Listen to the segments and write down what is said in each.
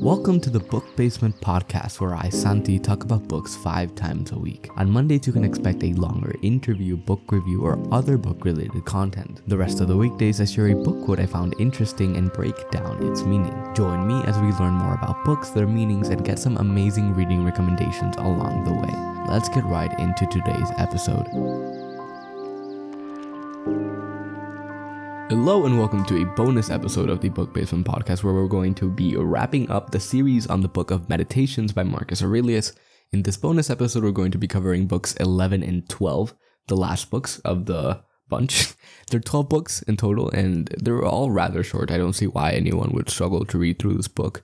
Welcome to the Book Basement podcast, where I, Santi, talk about books five times a week. On Mondays, you can expect a longer interview, book review, or other book related content. The rest of the weekdays, I share a book quote I found interesting and break down its meaning. Join me as we learn more about books, their meanings, and get some amazing reading recommendations along the way. Let's get right into today's episode. Hello and welcome to a bonus episode of the Book Basement Podcast, where we're going to be wrapping up the series on the book of Meditations by Marcus Aurelius. In this bonus episode, we're going to be covering books 11 and 12, the last books of the bunch. there are 12 books in total, and they're all rather short. I don't see why anyone would struggle to read through this book.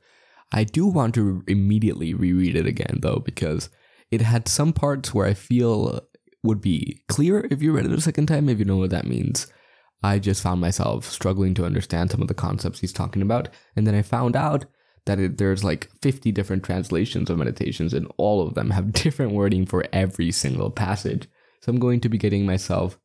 I do want to immediately reread it again, though, because it had some parts where I feel would be clear if you read it a second time, if you know what that means. I just found myself struggling to understand some of the concepts he's talking about. And then I found out that it, there's like 50 different translations of meditations, and all of them have different wording for every single passage. So I'm going to be getting myself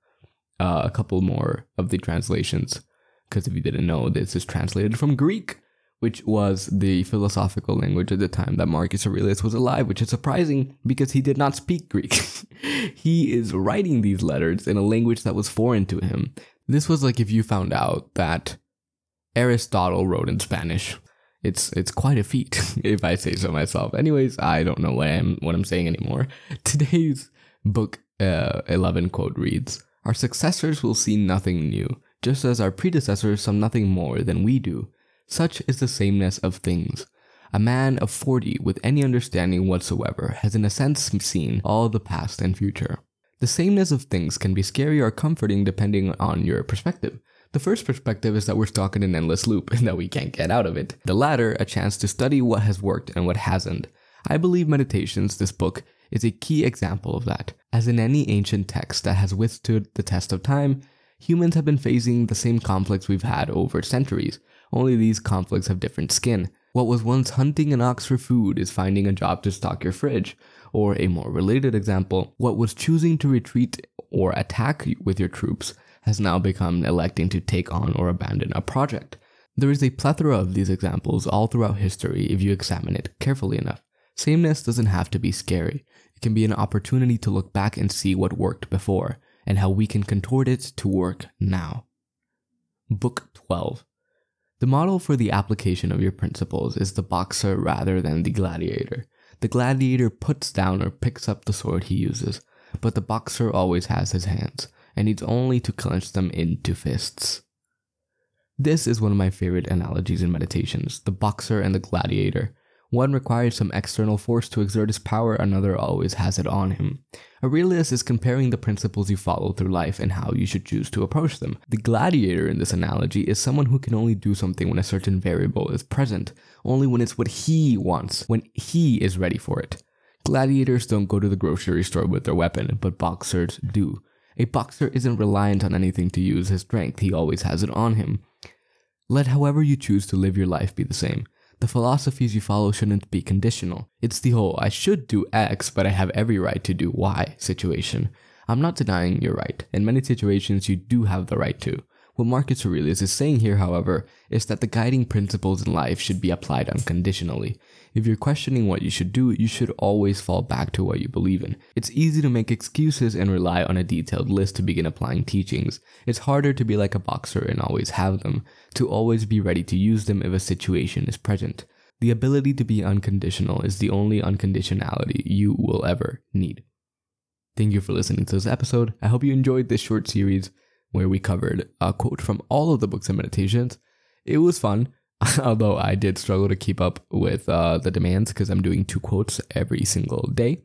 uh, a couple more of the translations. Because if you didn't know, this is translated from Greek, which was the philosophical language at the time that Marcus Aurelius was alive, which is surprising because he did not speak Greek. he is writing these letters in a language that was foreign to him. This was like if you found out that Aristotle wrote in Spanish. It's it's quite a feat, if I say so myself. Anyways, I don't know what I'm what I'm saying anymore. Today's book uh, eleven quote reads: "Our successors will see nothing new, just as our predecessors saw nothing more than we do. Such is the sameness of things." A man of 40 with any understanding whatsoever has in a sense seen all the past and future. The sameness of things can be scary or comforting depending on your perspective. The first perspective is that we're stuck in an endless loop and that we can't get out of it. The latter, a chance to study what has worked and what hasn't. I believe Meditations, this book, is a key example of that. As in any ancient text that has withstood the test of time, humans have been facing the same conflicts we've had over centuries, only these conflicts have different skin. What was once hunting an ox for food is finding a job to stock your fridge. Or a more related example, what was choosing to retreat or attack with your troops has now become electing to take on or abandon a project. There is a plethora of these examples all throughout history if you examine it carefully enough. Sameness doesn't have to be scary. It can be an opportunity to look back and see what worked before and how we can contort it to work now. Book 12. The model for the application of your principles is the boxer rather than the gladiator. The gladiator puts down or picks up the sword he uses, but the boxer always has his hands, and needs only to clench them into fists. This is one of my favorite analogies in meditations the boxer and the gladiator. One requires some external force to exert his power, another always has it on him. Aurelius is comparing the principles you follow through life and how you should choose to approach them. The gladiator in this analogy is someone who can only do something when a certain variable is present, only when it's what he wants, when he is ready for it. Gladiators don't go to the grocery store with their weapon, but boxers do. A boxer isn't reliant on anything to use his strength, he always has it on him. Let however you choose to live your life be the same. The philosophies you follow shouldn't be conditional. It's the whole I should do X, but I have every right to do Y situation. I'm not denying your right. In many situations, you do have the right to. What Marcus Aurelius is saying here, however, is that the guiding principles in life should be applied unconditionally. If you're questioning what you should do, you should always fall back to what you believe in. It's easy to make excuses and rely on a detailed list to begin applying teachings. It's harder to be like a boxer and always have them, to always be ready to use them if a situation is present. The ability to be unconditional is the only unconditionality you will ever need. Thank you for listening to this episode. I hope you enjoyed this short series where we covered a quote from all of the books and meditations. It was fun, although I did struggle to keep up with uh, the demands because I'm doing two quotes every single day.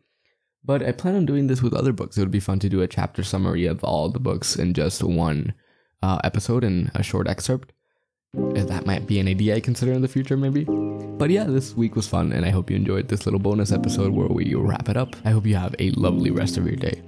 But I plan on doing this with other books. It would be fun to do a chapter summary of all the books in just one uh, episode and a short excerpt. That might be an idea I consider in the future, maybe. But yeah, this week was fun, and I hope you enjoyed this little bonus episode where we wrap it up. I hope you have a lovely rest of your day.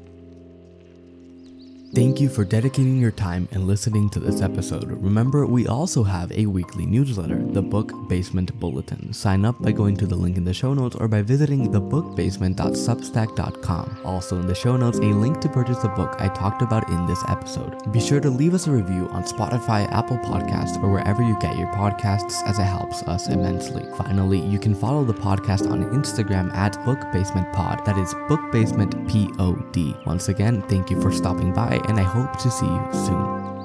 Thank you for dedicating your time and listening to this episode. Remember, we also have a weekly newsletter, the Book Basement Bulletin. Sign up by going to the link in the show notes or by visiting thebookbasement.substack.com. Also in the show notes, a link to purchase the book I talked about in this episode. Be sure to leave us a review on Spotify, Apple Podcasts, or wherever you get your podcasts as it helps us immensely. Finally, you can follow the podcast on Instagram at Book Basement Pod. That is Book Basement P O D. Once again, thank you for stopping by and I hope to see you soon.